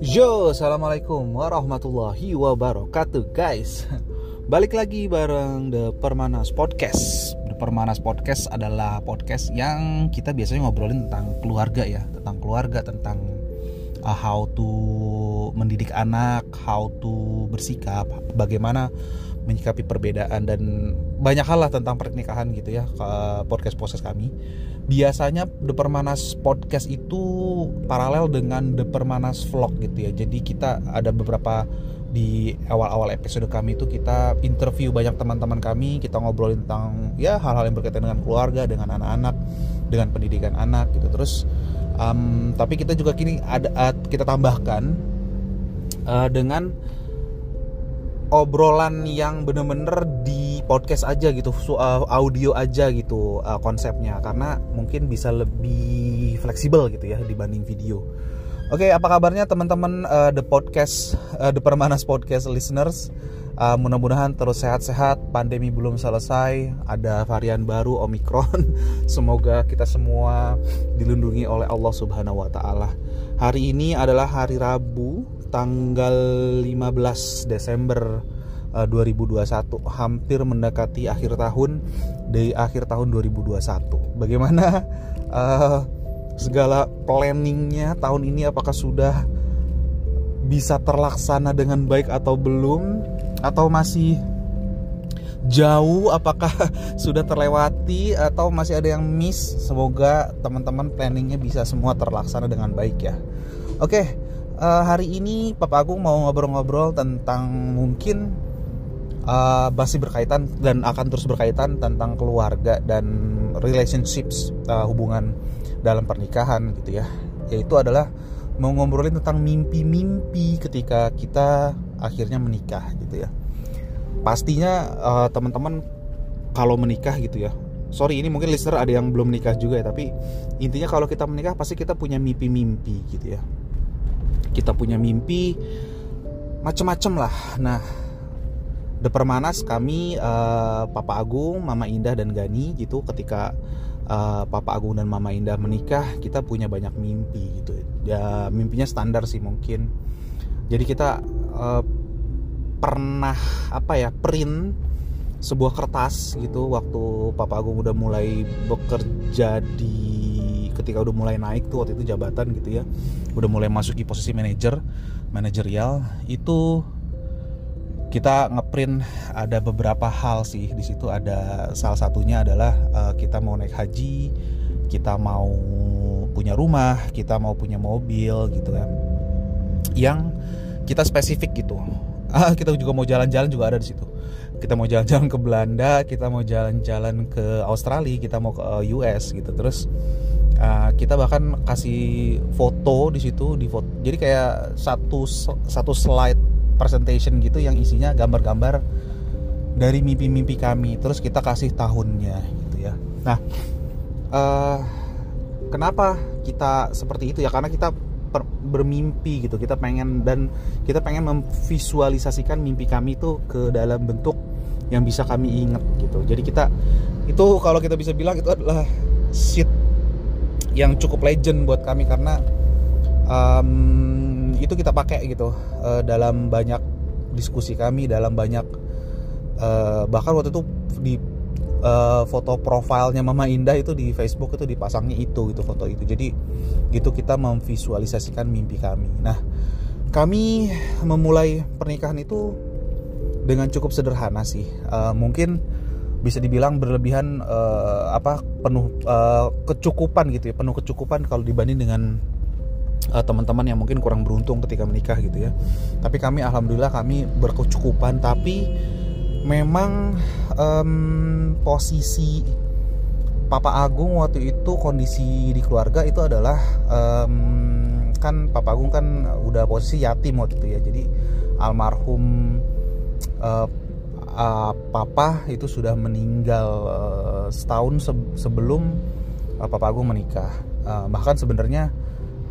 Yo, assalamualaikum warahmatullahi wabarakatuh, guys. Balik lagi bareng The Permanas Podcast. The Permanas Podcast adalah podcast yang kita biasanya ngobrolin tentang keluarga ya, tentang keluarga, tentang uh, how to mendidik anak, how to bersikap, bagaimana menyikapi perbedaan dan banyak hal lah tentang pernikahan gitu ya podcast podcast kami. Biasanya The Permanas Podcast itu paralel dengan The Permanas Vlog gitu ya. Jadi kita ada beberapa di awal-awal episode kami itu kita interview banyak teman-teman kami, kita ngobrolin tentang ya hal-hal yang berkaitan dengan keluarga, dengan anak-anak, dengan pendidikan anak gitu. Terus um, tapi kita juga kini ada uh, kita tambahkan uh, dengan obrolan yang bener-bener di podcast aja gitu uh, audio aja gitu uh, konsepnya. Karena mungkin bisa lebih fleksibel gitu ya dibanding video. Oke apa kabarnya teman-teman uh, the podcast uh, the permanas podcast listeners? Uh, mudah-mudahan terus sehat-sehat pandemi belum selesai ada varian baru omikron semoga kita semua dilindungi oleh Allah Subhanahu Wa Taala. Hari ini adalah hari Rabu tanggal 15 Desember uh, 2021 hampir mendekati akhir tahun di akhir tahun 2021 bagaimana uh, segala planningnya tahun ini? Apakah sudah bisa terlaksana dengan baik atau belum? Atau masih jauh? Apakah sudah terlewati? Atau masih ada yang miss? Semoga teman-teman planningnya bisa semua terlaksana dengan baik ya. Oke uh, hari ini Papa Agung mau ngobrol-ngobrol tentang mungkin uh, masih berkaitan dan akan terus berkaitan tentang keluarga dan relationships uh, hubungan dalam pernikahan gitu ya. Yaitu adalah mau ngobrolin tentang mimpi-mimpi ketika kita akhirnya menikah gitu ya. Pastinya uh, teman-teman kalau menikah gitu ya sorry ini mungkin listener ada yang belum menikah juga ya tapi intinya kalau kita menikah pasti kita punya mimpi-mimpi gitu ya. Kita punya mimpi macem-macem lah. Nah The Permanas kami uh, Papa Agung, Mama Indah dan Gani gitu ketika uh, Papa Agung dan Mama Indah menikah kita punya banyak mimpi gitu. Ya mimpinya standar sih mungkin. Jadi kita uh, pernah apa ya print sebuah kertas gitu waktu Papa Agung udah mulai bekerja di ketika udah mulai naik tuh waktu itu jabatan gitu ya. Udah mulai masuk di posisi manajer manajerial. Itu kita ngeprint ada beberapa hal sih. Di situ ada salah satunya adalah uh, kita mau naik haji kita mau punya rumah kita mau punya mobil gitu kan. Yang kita spesifik gitu. Ah kita juga mau jalan-jalan juga ada di situ. Kita mau jalan-jalan ke Belanda kita mau jalan-jalan ke Australia kita mau ke US gitu. Terus uh, kita bahkan kasih foto di situ di foto jadi kayak satu satu slide presentation gitu yang isinya gambar-gambar dari mimpi-mimpi kami. Terus kita kasih tahunnya gitu ya. Nah uh, kenapa kita seperti itu ya? Karena kita bermimpi gitu. Kita pengen dan kita pengen memvisualisasikan mimpi kami itu ke dalam bentuk yang bisa kami ingat gitu. Jadi kita itu kalau kita bisa bilang itu adalah sheet yang cukup legend buat kami. Karena um, itu kita pakai gitu uh, dalam banyak diskusi kami dalam banyak uh, bahkan waktu itu di uh, foto profilnya Mama Indah itu di Facebook itu dipasangnya itu gitu foto itu. Jadi gitu kita memvisualisasikan mimpi kami. Nah kami memulai pernikahan itu dengan cukup sederhana sih. Uh, mungkin bisa dibilang berlebihan uh, apa penuh uh, kecukupan gitu ya penuh kecukupan kalau dibanding dengan uh, teman-teman yang mungkin kurang beruntung ketika menikah gitu ya. Tapi kami alhamdulillah kami berkecukupan tapi memang um, posisi Papa Agung waktu itu kondisi di keluarga itu adalah um, kan Papa Agung kan udah posisi yatim waktu itu ya. Jadi almarhum uh, uh, Papa itu sudah meninggal uh, setahun se sebelum uh, Papa Agung menikah. Uh, bahkan sebenarnya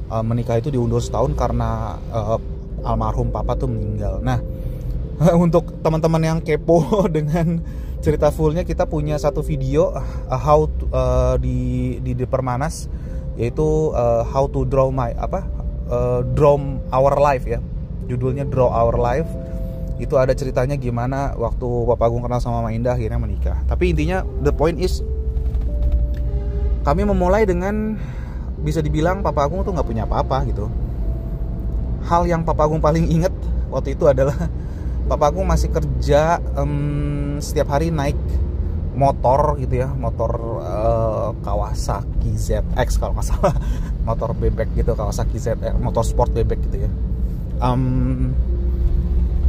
uh, menikah itu diundur setahun karena uh, almarhum papa tuh meninggal. Nah, untuk teman-teman yang kepo dengan cerita fullnya kita punya satu video uh, how to, uh, di di, di Permanas yaitu uh, How to Draw My apa uh, Draw Our Life ya. Judulnya Draw Our Life. Itu ada ceritanya gimana waktu Bapak Agung kenal sama Mama Indah akhirnya menikah. Tapi intinya the point is kami memulai dengan bisa dibilang Papa Agung tuh nggak punya apa-apa gitu. Hal yang Papa Agung paling inget waktu itu adalah Papa Agung masih kerja um, setiap hari naik motor gitu ya motor uh, Kawasaki ZX kalau nggak salah. Motor bebek gitu Kawasaki ZX motor sport bebek gitu ya. Um,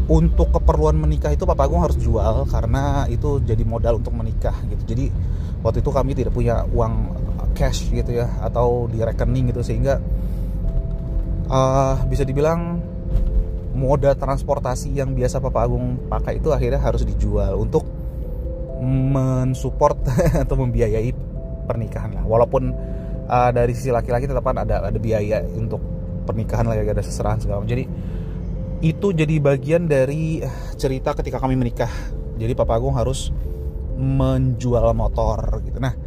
untuk keperluan menikah itu Papa Agung harus jual karena itu jadi modal untuk menikah gitu. Jadi waktu itu kami tidak punya uang cash gitu ya atau di rekening gitu sehingga uh, bisa dibilang moda transportasi yang biasa Papa Agung pakai itu akhirnya harus dijual untuk mensupport atau membiayai pernikahan lah. Walaupun uh, dari sisi laki-laki tetap ada ada biaya untuk pernikahan lah ada seserahan segala macam. Jadi itu jadi bagian dari cerita ketika kami menikah. Jadi Papa Agung harus menjual motor gitu. Nah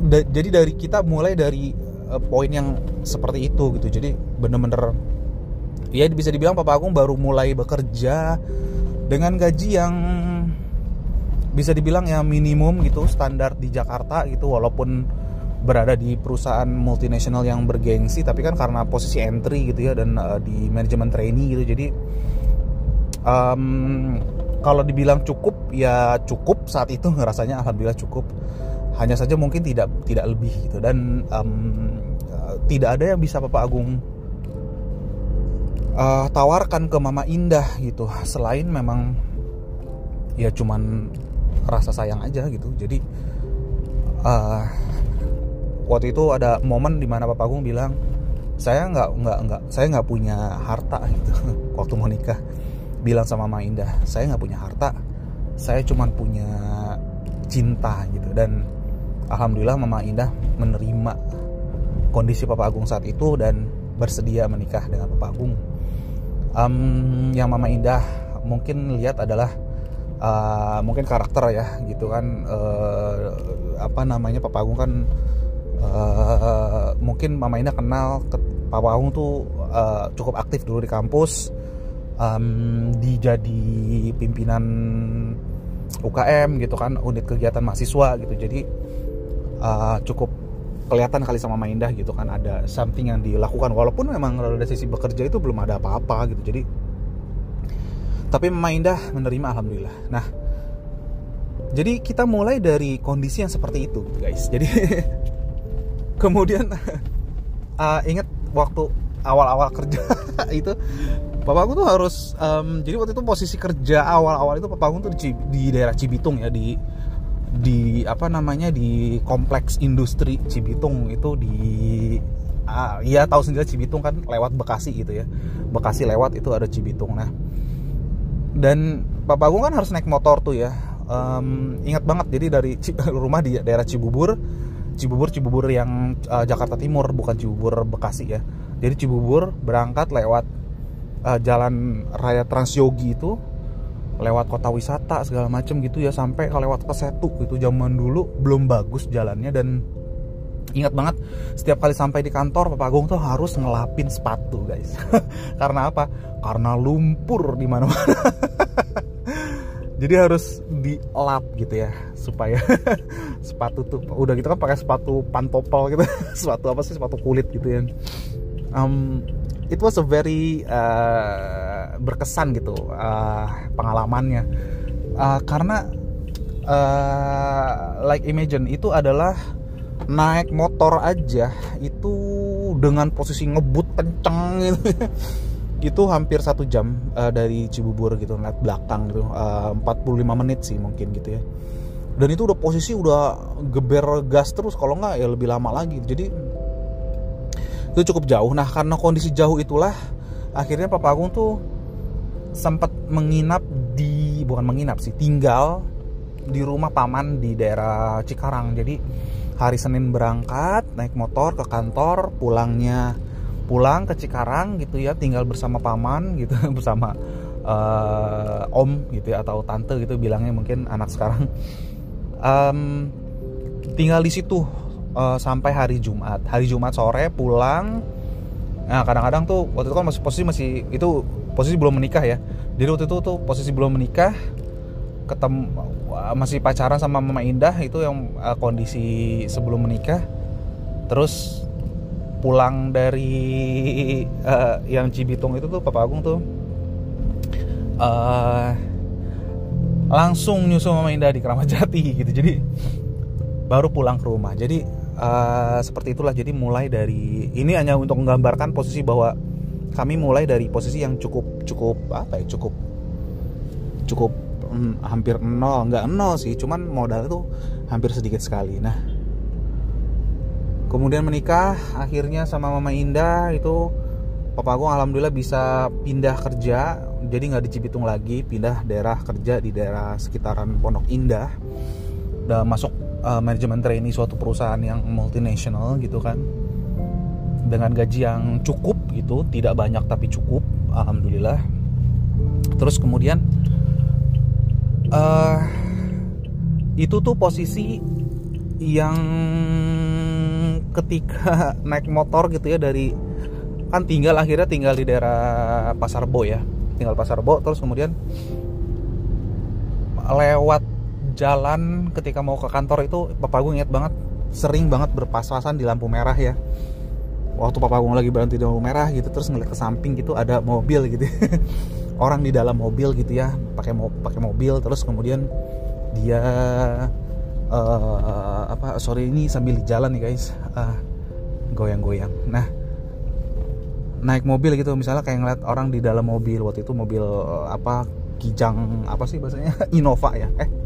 da jadi dari kita mulai dari uh, poin yang seperti itu gitu. Jadi bener-bener ya bisa dibilang Papa Agung baru mulai bekerja dengan gaji yang bisa dibilang ya minimum gitu standar di Jakarta gitu walaupun berada di perusahaan multinasional yang bergengsi tapi kan karena posisi entry gitu ya dan uh, di manajemen trainee gitu. Jadi um, kalau dibilang cukup ya cukup saat itu rasanya alhamdulillah cukup hanya saja mungkin tidak tidak lebih gitu. Dan um, tidak ada yang bisa Bapak Agung uh, tawarkan ke Mama Indah gitu. Selain memang ya cuman rasa sayang aja gitu. Jadi uh, waktu itu ada momen di mana Bapak Agung bilang saya nggak nggak nggak saya nggak punya harta gitu. Waktu mau nikah bilang sama Mama Indah saya nggak punya harta saya cuma punya cinta gitu. Dan alhamdulillah Mama Indah menerima kondisi Papa Agung saat itu dan bersedia menikah dengan Papa Agung. Um, yang Mama Indah mungkin lihat adalah uh, mungkin karakter ya gitu kan. Uh, apa namanya Papa Agung kan uh, mungkin Mama Indah kenal ke Papa Agung tuh uh, cukup aktif dulu di kampus um, di jadi pimpinan UKM gitu kan unit kegiatan mahasiswa gitu. Jadi uh, cukup kelihatan kali sama Mama Indah gitu kan ada something yang dilakukan. Walaupun memang dari sisi bekerja itu belum ada apa-apa gitu jadi tapi Mama Indah menerima alhamdulillah. Nah jadi kita mulai dari kondisi yang seperti itu guys. Jadi kemudian uh, ingat waktu awal-awal kerja itu papa aku tuh harus um, jadi waktu itu posisi kerja awal-awal itu papa aku tuh di, di daerah Cibitung ya di di apa namanya di kompleks industri Cibitung itu di uh, ya tahu sendiri Cibitung kan lewat Bekasi gitu ya. Bekasi lewat itu ada Cibitung. Nah dan papa gue kan harus naik motor tuh ya. Um, ingat banget jadi dari rumah di daerah Cibubur Cibubur Cibubur yang uh, Jakarta Timur bukan Cibubur Bekasi ya. Jadi Cibubur berangkat lewat uh, jalan raya Transyogi itu lewat kota wisata segala macem gitu ya sampai ke lewat ke Setu itu zaman dulu belum bagus jalannya dan ingat banget setiap kali sampai di kantor Papa Agung tuh harus ngelapin sepatu guys. Karena apa? Karena lumpur di mana-mana. Jadi harus dilap gitu ya supaya sepatu tuh udah gitu kan pakai sepatu pantopel gitu. Sepatu apa sih? Sepatu kulit gitu ya. Um, it was a very uh, berkesan gitu uh, pengalamannya. Uh, karena uh, like imagine itu adalah naik motor aja itu dengan posisi ngebut kenceng gitu. Itu hampir satu jam uh, dari Cibubur gitu naik belakang gitu. Uh, 45 menit sih mungkin gitu ya. Dan itu udah posisi udah geber gas terus kalau nggak ya lebih lama lagi. Jadi itu cukup jauh. Nah karena kondisi jauh itulah akhirnya Papa Agung tuh sempat menginap di bukan menginap sih tinggal di rumah paman di daerah Cikarang. Jadi hari Senin berangkat naik motor ke kantor pulangnya pulang ke Cikarang gitu ya tinggal bersama paman gitu bersama uh, om gitu ya atau tante gitu bilangnya mungkin anak sekarang. Um, tinggal di situ uh, sampai hari Jumat. Hari Jumat sore pulang. Nah kadang-kadang tuh waktu itu kan masih posisi masih itu posisi belum menikah ya. Jadi waktu itu tuh posisi belum menikah ketemu masih pacaran sama Mama Indah itu yang uh, kondisi sebelum menikah. Terus pulang dari uh, yang Cibitung itu tuh Papa Agung tuh uh, langsung nyusul Mama Indah di Keramat Jati gitu. Jadi baru pulang ke rumah. Jadi uh, seperti itulah. Jadi mulai dari ini hanya untuk menggambarkan posisi bahwa kami mulai dari posisi yang cukup cukup apa ya cukup cukup hmm, hampir nol. Nggak nol sih cuman modal itu hampir sedikit sekali. Nah kemudian menikah akhirnya sama Mama Indah itu Papa Agung alhamdulillah bisa pindah kerja jadi nggak di Cibitung lagi pindah daerah kerja di daerah sekitaran Pondok Indah udah masuk uh, manajemen trainee suatu perusahaan yang multinasional gitu kan. Dengan gaji yang cukup gitu tidak banyak tapi cukup alhamdulillah. Terus kemudian uh, itu tuh posisi yang ketika naik motor gitu ya dari kan tinggal akhirnya tinggal di daerah Pasar Bo ya. Tinggal Pasar Bo terus kemudian lewat jalan ketika mau ke kantor itu papa gue inget banget sering banget berpas-pasan di lampu merah ya. Waktu papa gue lagi berhenti di lampu merah gitu terus ngeliat ke samping gitu ada mobil gitu orang di dalam mobil gitu ya pakai mo pakai mobil terus kemudian dia uh, apa sorry ini sambil di jalan nih guys uh, goyang-goyang. Nah naik mobil gitu misalnya kayak ngeliat orang di dalam mobil waktu itu mobil apa Kijang apa sih bahasanya? Innova ya eh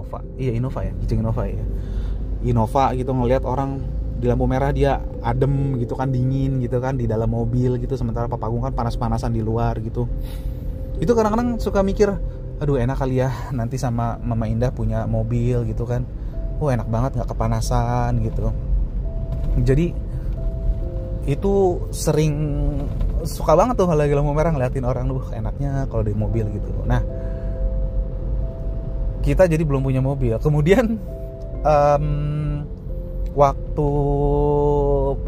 Innova. Iya Innova ya Kijang Innova ya. Innova gitu ngeliat orang di lampu merah dia adem gitu kan dingin gitu kan di dalam mobil gitu sementara Papa Agung kan panas-panasan di luar gitu. Itu kadang-kadang suka mikir aduh enak kali ya nanti sama Mama Indah punya mobil gitu kan. Oh enak banget nggak kepanasan gitu. Jadi itu sering suka banget tuh lagi lampu merah ngeliatin orang tuh enaknya kalau di mobil gitu. Nah kita jadi belum punya mobil. Kemudian um, waktu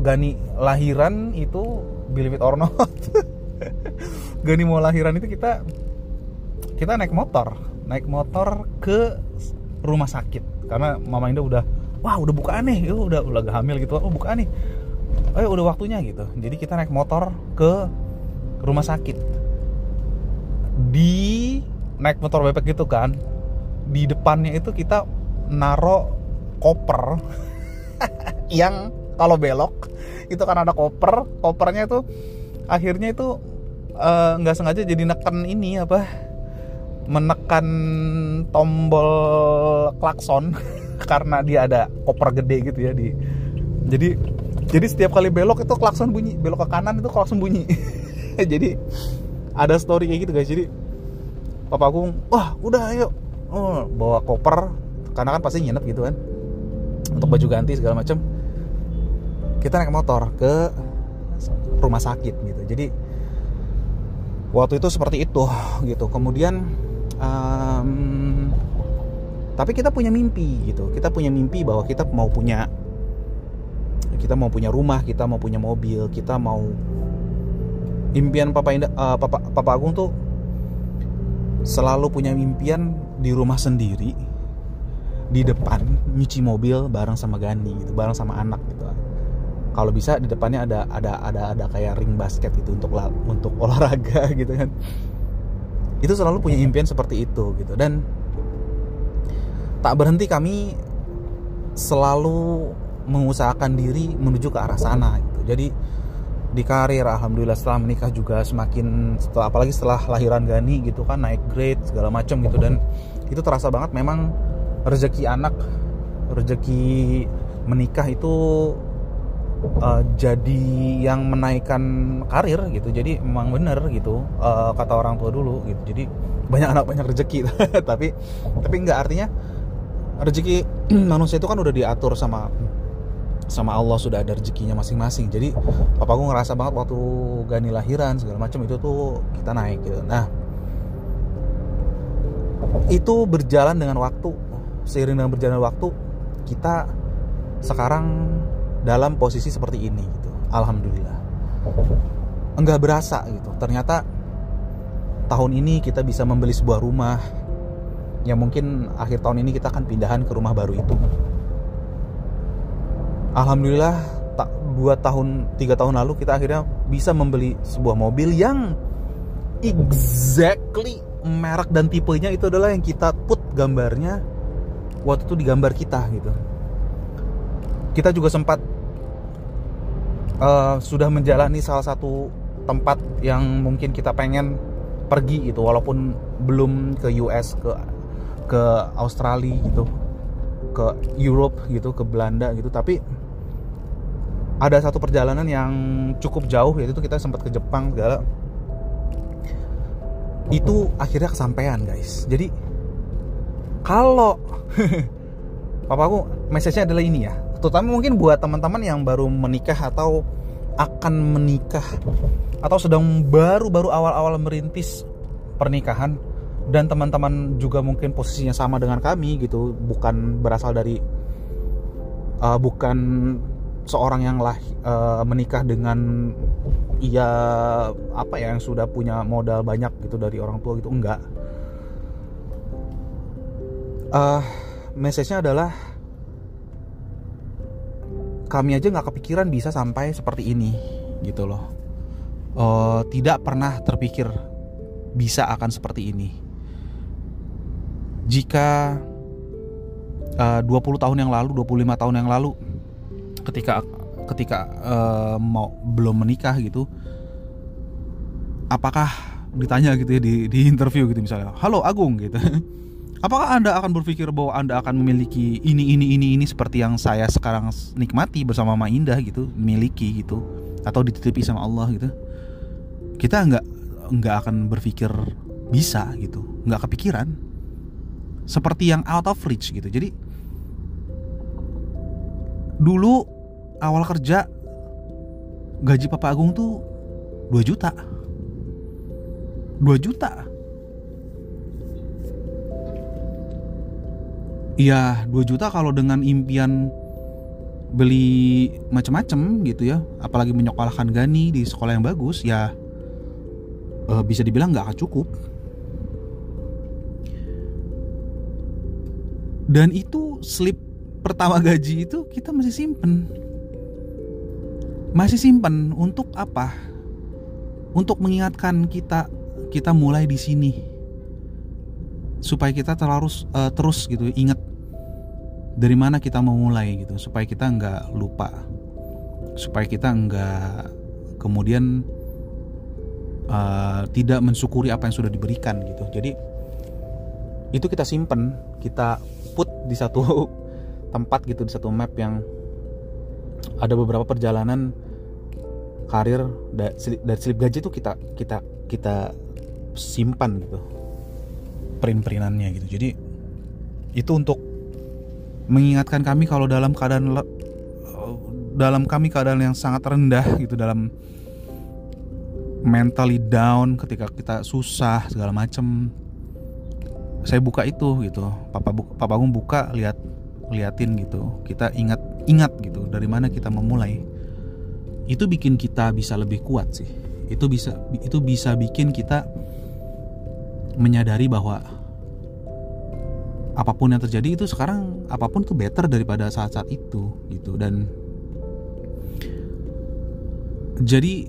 Gani lahiran itu believe it or not Gani mau lahiran itu kita kita naik motor. Naik motor ke rumah sakit. Karena mama Indah udah wah udah buka nih. Udah udah gak hamil gitu. Oh buka nih. Oh udah waktunya gitu. Jadi kita naik motor ke rumah sakit. Di naik motor bebek gitu kan di depannya itu kita naro koper yang kalau belok itu kan ada koper kopernya itu akhirnya itu eh, nggak uh, sengaja jadi neken ini apa menekan tombol klakson karena dia ada koper gede gitu ya di jadi jadi setiap kali belok itu klakson bunyi belok ke kanan itu klakson bunyi. Jadi ada story kayak gitu guys jadi papa aku wah udah ayo oh, bawa koper. Karena kan pasti nginep gitu kan. Untuk baju ganti segala macam kita naik motor ke rumah sakit gitu. Jadi waktu itu seperti itu gitu. Kemudian um, tapi kita punya mimpi gitu. Kita punya mimpi bahwa kita mau punya kita mau punya rumah kita mau punya mobil kita mau impian papa Indah, uh, papa papa Agung tuh selalu punya impian di rumah sendiri di depan nyuci mobil bareng sama Gani gitu bareng sama anak gitu. Kalau bisa di depannya ada ada ada ada kayak ring basket itu untuk untuk olahraga gitu kan. Itu selalu punya impian seperti itu gitu. Dan tak berhenti kami selalu mengusahakan diri menuju ke arah sana gitu. Jadi di karir alhamdulillah setelah menikah juga semakin setelah apalagi setelah lahiran Gani gitu kan naik grade segala macam gitu. Dan itu terasa banget memang rezeki anak rezeki menikah itu uh, jadi yang menaikkan karir gitu. Jadi memang bener gitu uh, kata orang tua dulu gitu. Jadi banyak anak banyak rezeki. Tapi tapi nggak artinya rezeki manusia itu kan udah diatur sama sama Allah sudah ada rezekinya masing-masing. Jadi papa gue ngerasa banget waktu Gani lahiran segala macam itu tuh kita naik gitu. Nah itu berjalan dengan waktu. Seiring dengan berjalan waktu kita sekarang dalam posisi seperti ini gitu. Alhamdulillah. Enggak berasa gitu. Ternyata tahun ini kita bisa membeli sebuah rumah. Yang mungkin akhir tahun ini kita akan pindahan ke rumah baru itu. Alhamdulillah tak dua tahun tiga tahun lalu kita akhirnya bisa membeli sebuah mobil yang exactly merek dan tipenya itu adalah yang kita put gambarnya waktu itu di gambar kita gitu. Kita juga sempat uh, sudah menjalani salah satu tempat yang mungkin kita pengen pergi gitu. Walaupun belum ke US ke ke Australia gitu. Ke Europe gitu ke Belanda gitu. Tapi ada satu perjalanan yang cukup jauh yaitu kita sempat ke Jepang segala itu akhirnya kesampaian guys. Jadi kalau papaku message-nya adalah ini ya. Terutama mungkin buat teman-teman yang baru menikah atau akan menikah atau sedang baru-baru awal-awal merintis pernikahan dan teman-teman juga mungkin posisinya sama dengan kami gitu bukan berasal dari uh, bukan seorang yang lah uh, menikah dengan ia apa ya yang sudah punya modal banyak gitu dari orang tua gitu enggak. Uh, message-nya adalah kami aja nggak kepikiran bisa sampai seperti ini gitu loh. Uh, tidak pernah terpikir bisa akan seperti ini. Jika uh, 20 tahun yang lalu 25 tahun yang lalu ketika ketika uh, mau belum menikah gitu apakah ditanya gitu ya di, di interview gitu misalnya halo Agung gitu. Apakah anda akan berpikir bahwa anda akan memiliki ini ini ini ini seperti yang saya sekarang nikmati bersama Ma Indah gitu miliki gitu atau dititipi sama Allah gitu? Kita nggak nggak akan berpikir bisa gitu nggak kepikiran. Seperti yang out of reach gitu. Jadi dulu awal kerja gaji Papa Agung tuh 2 juta. 2 juta. Iya 2 juta kalau dengan impian beli macam-macam gitu ya. Apalagi menyekolahkan Gani di sekolah yang bagus ya uh, bisa dibilang nggak cukup. Dan itu slip pertama gaji itu kita masih simpen. Masih simpen untuk apa? Untuk mengingatkan kita kita mulai di sini. Supaya kita terus uh, terus gitu ingat dari mana kita mau mulai gitu. Supaya kita nggak lupa. Supaya kita nggak kemudian uh, tidak mensyukuri apa yang sudah diberikan gitu. Jadi itu kita simpen kita put di satu tempat gitu di satu map yang ada beberapa perjalanan karir dari slip gaji itu kita kita kita simpan gitu. Print-printannya gitu. Jadi itu untuk mengingatkan kami kalau dalam keadaan dalam kami keadaan yang sangat rendah gitu dalam mentally down ketika kita susah segala macem saya buka itu gitu. Papa papa Agung buka lihat liatin gitu kita ingat ingat gitu dari mana kita memulai itu bikin kita bisa lebih kuat sih. Itu bisa itu bisa bikin kita menyadari bahwa apa pun yang terjadi itu sekarang apa pun tuh better daripada saat-saat itu gitu. Dan jadi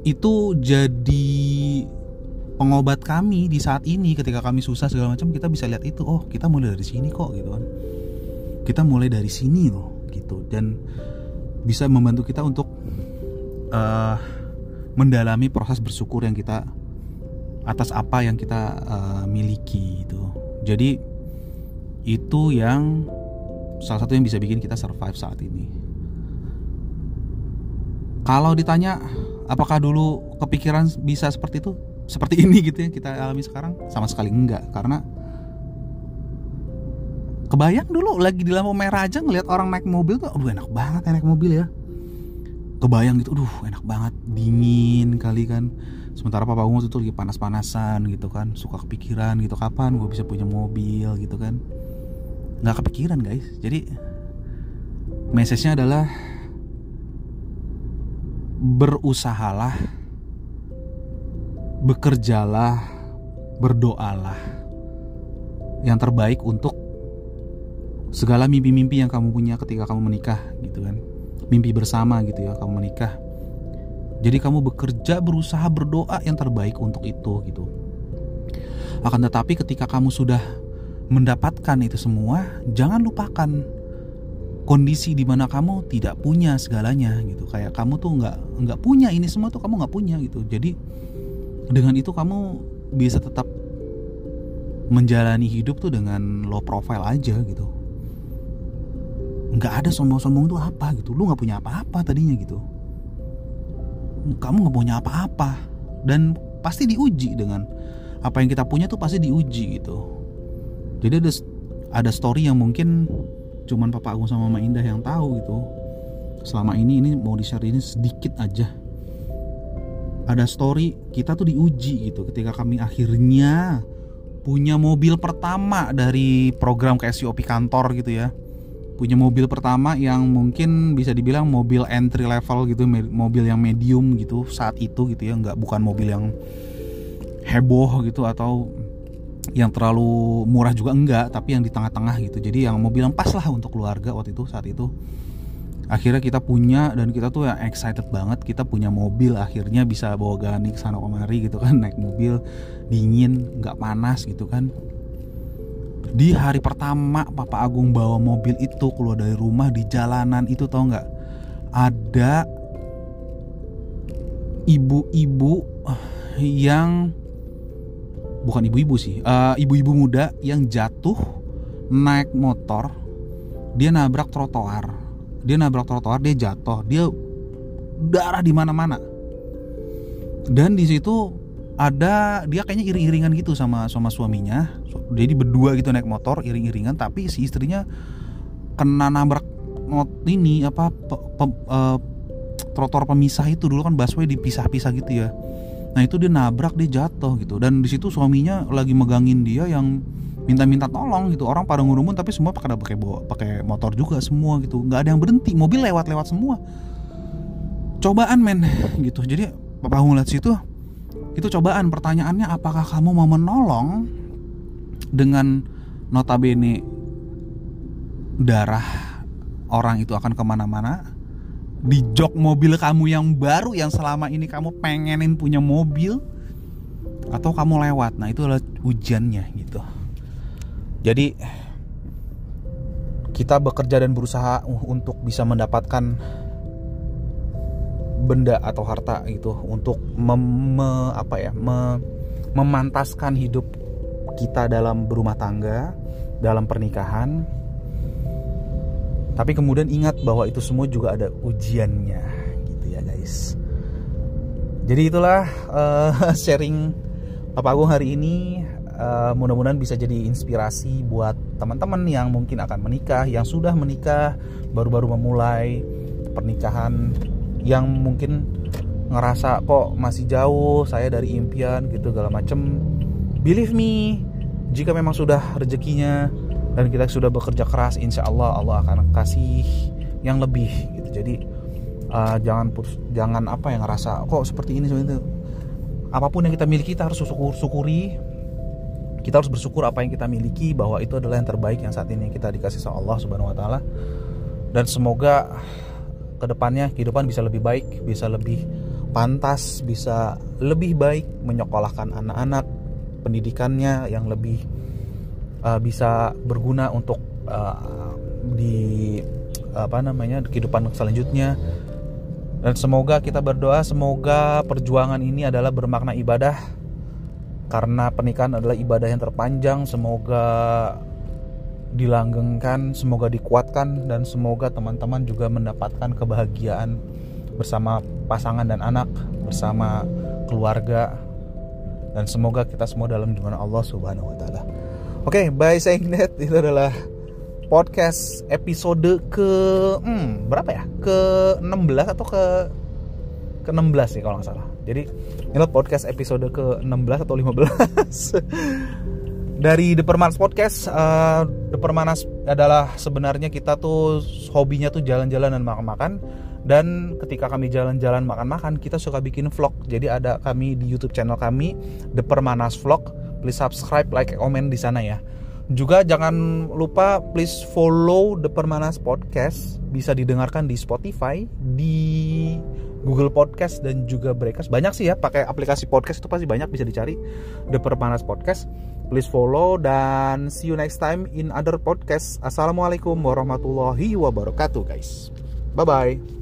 itu jadi pengobat kami di saat ini ketika kami susah segala macam kita bisa lihat itu oh kita mulai dari sini kok gitu kan kita mulai dari sini loh gitu. Dan bisa membantu kita untuk uh, mendalami proses bersyukur yang kita atas apa yang kita uh, miliki itu jadi itu yang salah satu yang bisa bikin kita survive saat ini. Kalau ditanya apakah dulu kepikiran bisa seperti itu? Seperti ini gitu ya kita alami sekarang? Sama sekali enggak karena kebayang dulu lagi di lampu merah aja ngeliat orang naik mobil tuh aduh enak banget ya naik mobil ya. Kebayang gitu aduh enak banget dingin kali kan. Sementara papa gue tuh lagi panas-panasan gitu kan suka kepikiran gitu kapan gue bisa punya mobil? gitu kan. Nggak kepikiran guys. Jadi message-nya adalah berusahalah bekerjalah berdoalah. Yang terbaik untuk segala mimpi-mimpi yang kamu punya ketika kamu menikah gitu kan. Mimpi bersama gitu ya kamu menikah. Jadi kamu bekerja berusaha berdoa yang terbaik untuk itu gitu. Akan tetapi ketika kamu sudah mendapatkan itu semua jangan lupakan kondisi di mana kamu tidak punya segalanya gitu. Kayak kamu tuh nggak nggak punya ini semua tuh kamu nggak punya gitu. Jadi dengan itu kamu bisa tetap menjalani hidup tuh dengan low profile aja gitu nggak ada sombong-sombong itu apa gitu. Lu nggak punya apa-apa tadinya gitu. Kamu nggak punya apa-apa. Dan pasti diuji dengan apa yang kita punya tuh pasti diuji gitu. Jadi ada ada story yang mungkin cuman papa Agung sama mama Indah yang tahu gitu. Selama ini ini mau di share ini sedikit aja. Ada story kita tuh diuji gitu ketika kami akhirnya punya mobil pertama dari program KSUOP kantor gitu ya punya mobil pertama yang mungkin bisa dibilang mobil entry level gitu mobil yang medium gitu saat itu gitu ya nggak bukan mobil yang heboh gitu atau yang terlalu murah juga enggak tapi yang di tengah-tengah gitu. Jadi yang mobil yang pas lah untuk keluarga waktu itu saat itu. Akhirnya kita punya dan kita tuh yang excited banget kita punya mobil. Akhirnya bisa bawa Gani ke sana kemari gitu kan naik mobil dingin nggak panas gitu kan di hari pertama Papa Agung bawa mobil itu keluar dari rumah di jalanan itu tau nggak? Ada ibu-ibu yang bukan ibu-ibu sih uh, ibu-ibu muda yang jatuh naik motor dia nabrak trotoar. Dia nabrak trotoar dia jatuh dia darah di mana-mana. Dan di situ ada dia kayaknya iring-iringan gitu sama sama suaminya. Jadi berdua gitu naik motor iring-iringan tapi si istrinya kena nabrak not ini apa pe, pe, uh, trotoar pemisah itu. Dulu kan busway dipisah-pisah gitu ya. Nah itu dia nabrak dia jatuh gitu. Dan di situ suaminya lagi megangin dia yang minta-minta tolong gitu. Orang pada ngurumun tapi semua pakai pakai pakai motor juga semua gitu. Nggak ada yang berhenti. Mobil lewat-lewat semua. Cobaan men gitu. Jadi papa ngeliat situ itu cobaan pertanyaannya apakah kamu mau menolong dengan notabene darah orang itu akan ke mana-mana di jok mobil kamu yang baru yang selama ini kamu pengenin punya mobil atau kamu lewat? Nah itu adalah ujiannya gitu. Jadi kita bekerja dan berusaha untuk bisa mendapatkan benda atau harta itu untuk mem, me, apa ya me, memantaskan hidup kita dalam berumah tangga, dalam pernikahan. Tapi kemudian ingat bahwa itu semua juga ada ujiannya, gitu ya guys. Jadi itulah uh, sharing Papa Agung hari ini uh, mudah-mudahan bisa jadi inspirasi buat teman-teman yang mungkin akan menikah, yang sudah menikah, baru-baru memulai pernikahan, yang mungkin ngerasa kok masih jauh saya dari impian gitu segala macem. Believe me, jika memang sudah rezekinya dan kita sudah bekerja keras, insya Allah Allah akan kasih yang lebih gitu. Jadi uh, jangan jangan apa yang ngerasa kok seperti ini seperti itu. Apa pun yang kita miliki kita harus syukur, syukuri kita harus bersyukur apa yang kita miliki bahwa itu adalah yang terbaik yang saat ini kita dikasih sama Allah Subhanahu wa taala. Dan semoga ke depannya kehidupan bisa lebih baik, bisa lebih pantas, bisa lebih baik menyekolahkan anak-anak, pendidikannya yang lebih uh, bisa berguna untuk uh, di apa namanya kehidupan selanjutnya. Dan semoga kita berdoa semoga perjuangan ini adalah bermakna ibadah. Karena pernikahan adalah ibadah yang terpanjang semoga dilanggengkan semoga dikuatkan dan semoga teman-teman juga mendapatkan kebahagiaan bersama pasangan dan anak bersama keluarga dan semoga kita semua dalam lindungan Allah Subhanahu wa taala. Oke, okay, by saying that itu adalah podcast episode ke hmm, berapa ya? Ke 16 atau ke ke 16 sih kalau nggak salah. Jadi ini podcast episode ke 16 atau 15 dari The Permanas Podcast uh, The Permanas adalah sebenarnya kita tuh hobinya tuh jalan-jalan dan makan-makan. Dan ketika kami jalan-jalan makan-makan kita suka bikin vlog. Jadi ada kami di YouTube channel kami The Permanas Vlog. Please subscribe like comment di sana ya. Juga jangan lupa please follow The Permanas Podcast. Bisa didengarkan di Spotify di Google Podcast dan juga Breakers. Banyak sih ya pakai aplikasi podcast itu pasti banyak bisa dicari. The Permanas Podcast please follow dan see you next time in other podcast. Assalamualaikum warahmatullahi wabarakatuh guys. Bye bye